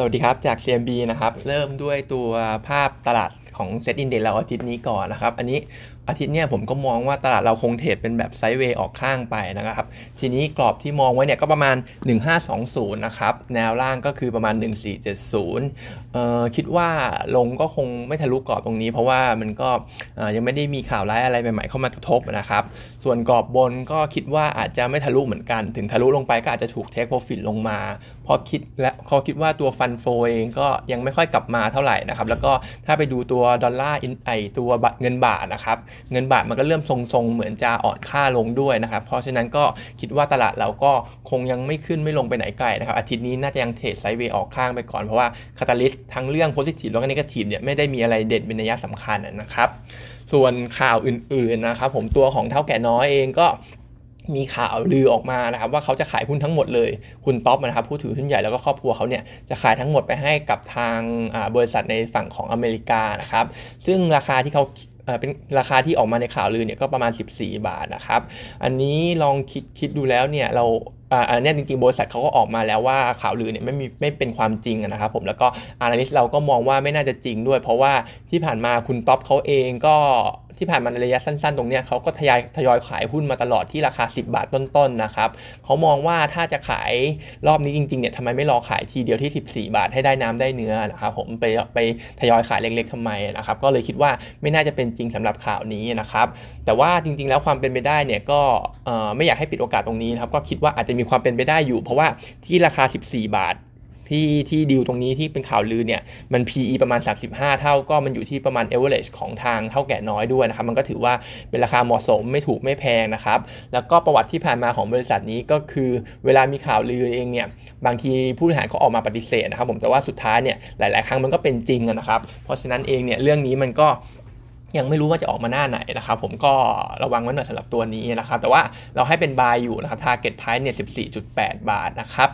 สวัสดีครับจาก CMB นะครับ เริ่มด้วยตัวภาพตลาด ของเซตอินเด็กเราอาทิตย์นี้ก่อนนะครับ อันนี้อาทิตย์เนี้ยผมก็มองว่าตลาดเราคงเทรดเป็นแบบไซด์เวย์ออกข้างไปนะครับ ทีนี้กรอบที่มองไว้เนี่ยก็ประมาณ 1520 นะครับ แนวล่างก็คือประมาณ 1470เอ่อคิดว่าลงก็คงไม่ทะลุกรอบตรงนี้ เพราะว่ามันก็ยังไม่ได้มีข่าวร้ายอะไรใหม่ๆเข้ามากระทบนะครับ ส่วนกรอบบนก็คิดว่าอาจจะไม่ทะลุเหมือนกัน ถึงทะลุลงไปก็อาจจะถูกเทคโปรฟิตลงมาเพราะคิดและเขาคิดว่าตัว fund flow เองก็ยังไม่ค่อยกลับมาเท่าไหร่นะครับ แล้วก็ถ้าไปดูตัวดอลลาร์อินไอตัวเงินบาทนะครับเงินบาทมันก็เริ่มทรงๆ เหมือนจะอ่อนค่าลงด้วยนะครับ เพราะฉะนั้นก็คิดว่าตลาดเราก็คงยังไม่ขึ้นไม่ลงไปไหนไกลนะครับ อาทิตย์นี้น่าจะยัง trade sideway ออกข้างไปก่อนเพราะว่า catalyst ทั้งเรื่อง positive แล้วก็ negative เนี่ยไม่ได้มีอะไรเด่นเป็นนัยสำคัญนะครับ ส่วนข่าวอื่นๆนะครับผมตัวของเถ้าแก่น้อยเองก็ มีข่าวลือออกมานะครับว่าเขาจะขายหุ้นทั้งหมดเลย คุณท็อปนะครับผู้ถือหุ้นใหญ่แล้วก็ครอบครัวเขาเนี่ยจะขายทั้งหมดไปให้กับทางบริษัทในฝั่งของอเมริกานะครับซึ่งราคาที่เขาเป็นราคาที่ออกมาในข่าวลือเนี่ยก็ประมาณ 14 บาทนะครับ อันนี้ลองคิดคิดดูแล้วเนี่ยเราอันนี้จริงๆ บริษัทเขาก็ออกมาแล้วว่าข่าวลือเนี่ยไม่มีไม่เป็นความจริงนะครับผมแล้วก็ analyst เราก็มองว่าไม่น่าจะจริงด้วย เพราะว่าที่ผ่านมาคุณท็อปเขาเองก็ ที่ผ่านมาในระยะสั้นๆ ตรงนี้เขาก็ทยอยทยอยขายหุ้นมาตลอดที่ราคา 10 บาทต้นๆนะครับเขามองว่าถ้าจะขายรอบนี้จริงๆเนี่ยทำไมไม่รอขายทีเดียวที่ 14 บาทให้ได้น้ำได้เนื้อนะครับผมไปไปทยอยขายเล็กๆทำไมนะครับก็เลยคิดว่าไม่น่าจะเป็นจริงสำหรับข่าวนี้นะครับแต่ว่าจริงๆ แล้วความเป็นไปได้เนี่ยก็ไม่อยากให้ปิดโอกาสตรงนี้นะครับก็คิดว่าอาจจะมีความเป็นไปได้อยู่ เพราะว่าที่ราคา 14 บาท ที่ที่ดีลตรงนี้ที่เป็นข่าวลือเนี่ยมัน PE ประมาณ 35 เท่าก็มันอยู่ที่ประมาณ average ของทางเท่าแก่น้อยด้วยนะครับ มันก็ถือว่าเป็นราคาเหมาะสมไม่ถูกไม่แพงนะครับ แล้วก็ประวัติที่ผ่านมาของบริษัทนี้ก็คือเวลามีข่าวลือเองเนี่ยบางทีผู้บริหารเขาออกมาปฏิเสธนะครับผมแต่ว่าสุดท้ายเนี่ยหลาย ๆ ครั้งมันก็เป็นจริงนะครับ เพราะฉะนั้นเองเนี่ยเรื่องนี้มันก็ยังไม่รู้ว่าจะออกมาหน้าไหนนะครับ ผมก็ระวังไว้หน่อยสำหรับตัวนี้นะครับ แต่ว่าเราให้เป็นบายอยู่นะครับ target price เนี่ย 14.8 บาทนะครับ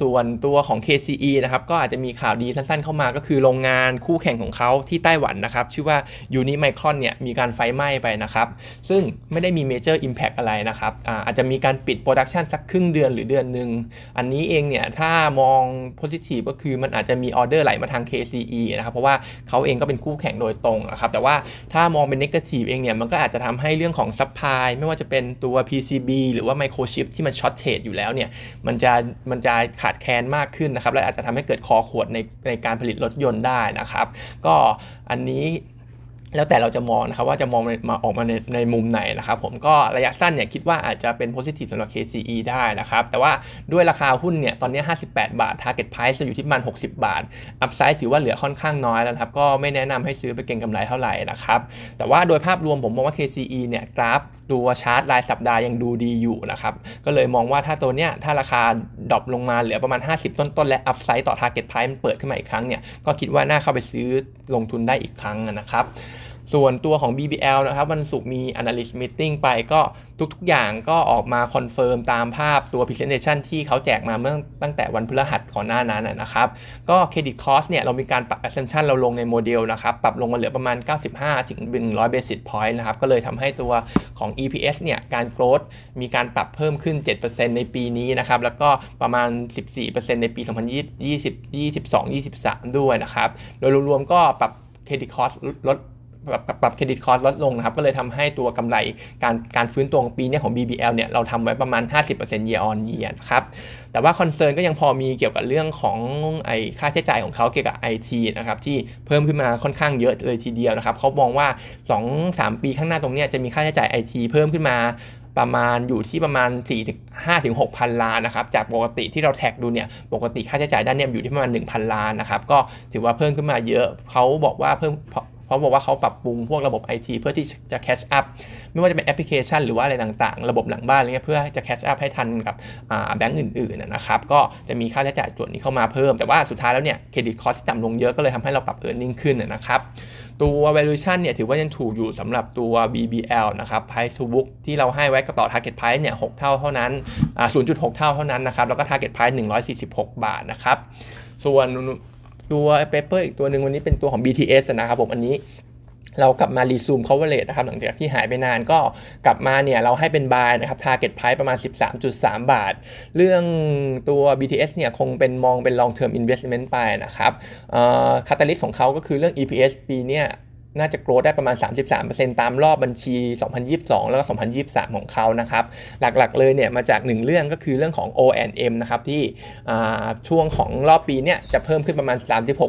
ส่วนตัวของ KCE นะครับก็อาจจะมีข่าวดีสั้นๆเข้ามาก็คือโรงงานคู่แข่งของเขาที่ไต้หวันนะครับ ชื่อว่า Unimicron เนี่ยมีการไฟไหม้ไปนะครับ ซึ่งไม่ได้มี Major Impact อะไรนะครับอาอาจจะมีการปิด production สักครึ่งเดือนหรือเดือนหนึ่งอันนี้เองเนี่ยถ้ามอง positive ก็คือมันอาจจะมีออเดอร์ไหลมาทาง KCE นะครับเพราะว่าเขาเองก็เป็นคู่แข่งโดยตรงนะครับแต่ว่าถ้ามองเป็น negative เองเนี่ยมันก็อาจจะทำให้เรื่องของ supply ไม่ว่าจะเป็นตัว PCB หรือว่า microchip ที่มัน shortage อยู่แล้วเนี่ยมันจะมันจะขาดแคลนมากขึ้นนะครับและอาจจะทำให้เกิดคอขวดในในการผลิตรถยนต์ได้นะครับ ก็อันนี้ แล้วแต่เราจะมองนะครับว่าจะมองมาออกมาในในมุมไหนนะครับผมก็ระยะสั้นเนี่ยคิดว่าอาจจะเป็น positive สำหรับ KCE ได้นะครับ แต่ว่าด้วยราคาหุ้นเนี่ยตอนนี้ 58 บาท target price จะอยู่ที่ประมาณ60 บาท upside ถือว่าเหลือค่อนข้างน้อยแล้วครับ ก็ไม่แนะนำให้ซื้อไปเก็งกำไรเท่าไหร่นะครับ แต่ว่าโดยภาพรวมผมมองว่า KCE เนี่ยกราฟตัวชาร์ตรายสัปดาห์ยังดูดีอยู่นะครับ ก็เลยมองว่าถ้าตัวเนี้ยถ้าราคา drop ลงมาเหลือประมาณ 50 ต้นๆ และ upside ต่อ target price มันเปิดขึ้นมาอีกครั้งเนี่ยก็คิดว่าน่าเข้าไปซื้อลงทุนได้อีกครั้งนะครับ ส่วนตัวของ BBL นะครับ วันศุกร์มี analyst meeting ไปก็ทุกๆ อย่างก็ออกมา confirm ตามภาพตัว presentation ที่เขาแจกมาเมื่อตั้งแต่วันพฤหัสก่อนหน้านั้นนะครับ ก็ credit cost เนี่ย เรามีการปรับ assumption เราลงในโมเดลนะครับ ปรับลงมาเหลือประมาณ 95 ถึง 100 basis point นะครับ ก็เลยทำให้ตัวของ EPS เนี่ย การ growth มีการปรับเพิ่มขึ้น 7%ในปีนี้นะครับ แล้วก็ประมาณ 14%ในปี 2020 22 23 ด้วยนะครับ โดยรวมๆก็ปรับ credit cost ลด ปรับปรับเครดิตคอร์สลดลงนะครับ ก็เลยทำให้ตัวกำไรการการฟื้นตัวของปีนี้ของ BBL เนี่ยเราทำไว้ประมาณ 50% year on year นะครับ แต่ว่าคอนเซิร์นก็ยังพอมีเกี่ยวกับเรื่องของไอค่าใช้จ่ายของเขาเกี่ยวกับ IT นะครับที่เพิ่มขึ้นมาค่อนข้างเยอะเลยทีเดียวนะครับเขามองว่า 2-3 ปีข้างหน้าตรงนี้จะมีค่าใช้จ่าย IT เพิ่มขึ้นมาประมาณอยู่ที่ประมาณ4ถึง5ถึง6,000ล้านนะครับ จากปกติที่เราแท็กดูเนี่ย ปกติค่าใช้จ่ายด้านนี้อยู่ที่ประมาณ 1,000 ล้านนะครับ ก็ถือว่าเพิ่มขึ้นมาเยอะ เขาบอกว่าเพิ่ม เขาบอกว่าเขาปรับปรุงพวกระบบ IT เพื่อที่จะแคชอัพไม่ว่าจะเป็นแอปพลิเคชัน หรือว่าอะไรต่างๆ ระบบหลังบ้านอะไรเงี้ยเพื่อจะแคชอัพให้ทันกับแบงก์อื่นๆนะครับก็จะมีค่าใช้จ่ายส่วนนี้เข้ามาเพิ่ม แต่ว่าสุดท้ายแล้วเนี่ย credit cost ต่ำลงเยอะก็เลยทำให้เราปรับ earning ขึ้นนะครับตัว valuation เนี่ยถือว่ายังถูกอยู่สำหรับตัว BBL นะครับ price to book ที่เราให้ไว้ก็ต่อ target price เนี่ย6เท่าเท่านั้นอ่า0.6 เท่าเท่านั้นนะครับ แล้วก็ target price 146 บาทนะครับ ส่วน ตัว paper อีกตัวหนึ่งวันนี้เป็นตัวของ BTS นะครับผมอันนี้เรากลับมารีซูม coverage นะครับหลังจากที่หายไปนานก็กลับมาเนี่ยเราให้เป็นบายนะครับ target price ประมาณ 13.3 บาท เรื่องตัว BTS เนี่ยคงเป็นมองเป็น long term investment ไปนะครับคาตาลิสต์ของเขาก็คือเรื่อง EPS ปีเนี่ย น่าจะโกรธได้ประมาณ 33%ตามรอบบัญชี 2022 แล้วก็ 2023 ของเขานะครับ หลักๆ เลยเนี่ยมาจาก1เรื่องก็คือเรื่องของ O&M นะครับที่ช่วงของรอบปีเนี่ยจะเพิ่มขึ้นประมาณ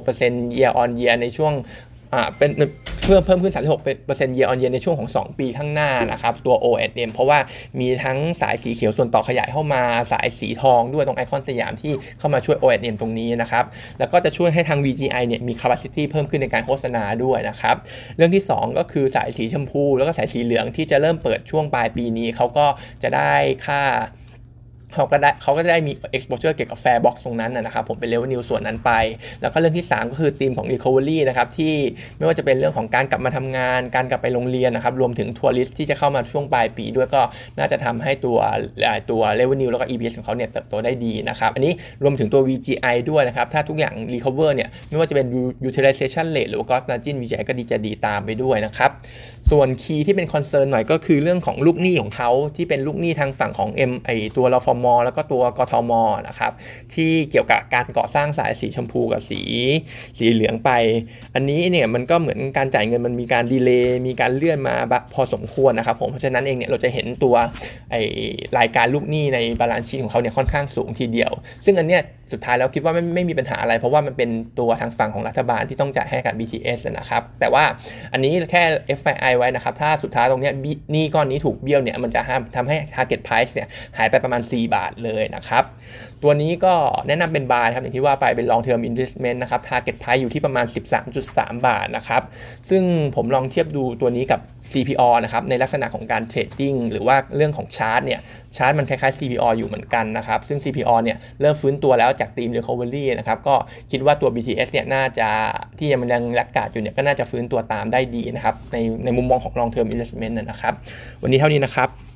36% year on year ในช่วง เป็นเพิ่มเพิ่มขึ้น 36% year on year ในช่วงของ 2 ปีข้างหน้านะครับ ตัว O&M เพราะว่ามีทั้งสายสีเขียวส่วนต่อขยายเข้ามาสายสีทองด้วยตรงไอคอนสยามที่เข้ามาช่วย O&M ตรงนี้นะครับ แล้วก็จะช่วยให้ทาง VGI เนี่ยมี capacity เพิ่มขึ้นในการโฆษณาด้วยนะครับ เรื่องที่ 2 ก็คือสายสีชมพู แล้วก็สายสีเหลืองที่จะเริ่มเปิดช่วงปลายปีนี้เขาก็จะได้ค่า เขาก็ได้เขาก็ได้มี exposure เกี่ยวกับ fair box ตรงนั้นนะครับผมเป็น revenue ส่วนนั้นไป แล้วก็เรื่องที่ 3 ก็คือธีมของ recovery นะครับที่ไม่ว่าจะเป็นเรื่องของการกลับมาทำงาน การกลับไปโรงเรียนนะครับรวมถึง tourist ที่จะเข้ามาช่วงปลายปีด้วยก็น่าจะทำให้ตัวตัว revenue แล้วก็ EPS ของเขาเนี่ยเติบโตได้ดีนะครับอันนี้รวมถึงตัว VGI ด้วยนะครับถ้าทุกอย่าง recover เนี่ยไม่ว่าจะเป็น utilization rate หรือว่า gross margin VGI ก็ดีจะดีตามไปด้วยนะครับส่วน key ที่เป็น concern หน่อยก็คือเรื่องของลูกหนี้ของเขาที่เป็นลูกหนี้ทางฝั่งของ M ไอตัวรฟม แล้วก็ตัวกทมนะครับที่เกี่ยวกับการก่อสร้างสายสีชมพูกับสีสีเหลืองไป อันนี้เนี่ยมันก็เหมือนการจ่ายเงินมันมีการ delay มีการเลื่อนมาพอสมควรนะครับผมเพราะฉะนั้นเองเนี่ยเราจะเห็นตัวไอรายการลูกหนี้ใน balance sheet ของเขาเนี่ยค่อนข้างสูงทีเดียว ซึ่งอันเนี้ย สุดท้ายแล้วคิดว่าไม่ไม่มีปัญหาอะไร เพราะว่ามันเป็นตัวทางฝั่งของรัฐบาลที่ต้องจ่ายให้กับ BTS นะครับ แต่ว่าอันนี้แค่ FYI ไว้นะครับ ถ้าสุดท้ายตรงนี้นี่ก้อนนี้ถูกเบี้ยวเนี่ยมันจะทำให้ target price เนี่ยหายไปประมาณ 4 บาทเลยนะครับ ตัวนี้ก็แนะนำเป็นบายครับอย่างที่ว่าไปเป็น long term investment นะครับ target price อยู่ที่ประมาณ 13.3 บาทนะครับ ซึ่งผมลองเทียบดูตัวนี้กับ CPO นะครับในลักษณะของการเทรดดิ้งหรือว่าเรื่องของชาร์ตเนี่ยชาร์ตมันคล้ายๆ CPO อยู่เหมือนกันนะครับ ซึ่ง CPO เนี่ยเริ่มฟื้นตัวแล้วจากทีม recovery นะครับก็คิดว่าตัว BTS เนี่ยน่าจะที่ยังมันยังรักกาดอยู่เนี่ยก็น่าจะฟื้นตัวตามได้ดีนะครับในในมุมมองของ long term investment นะครับ วันนี้เท่านี้นะครับ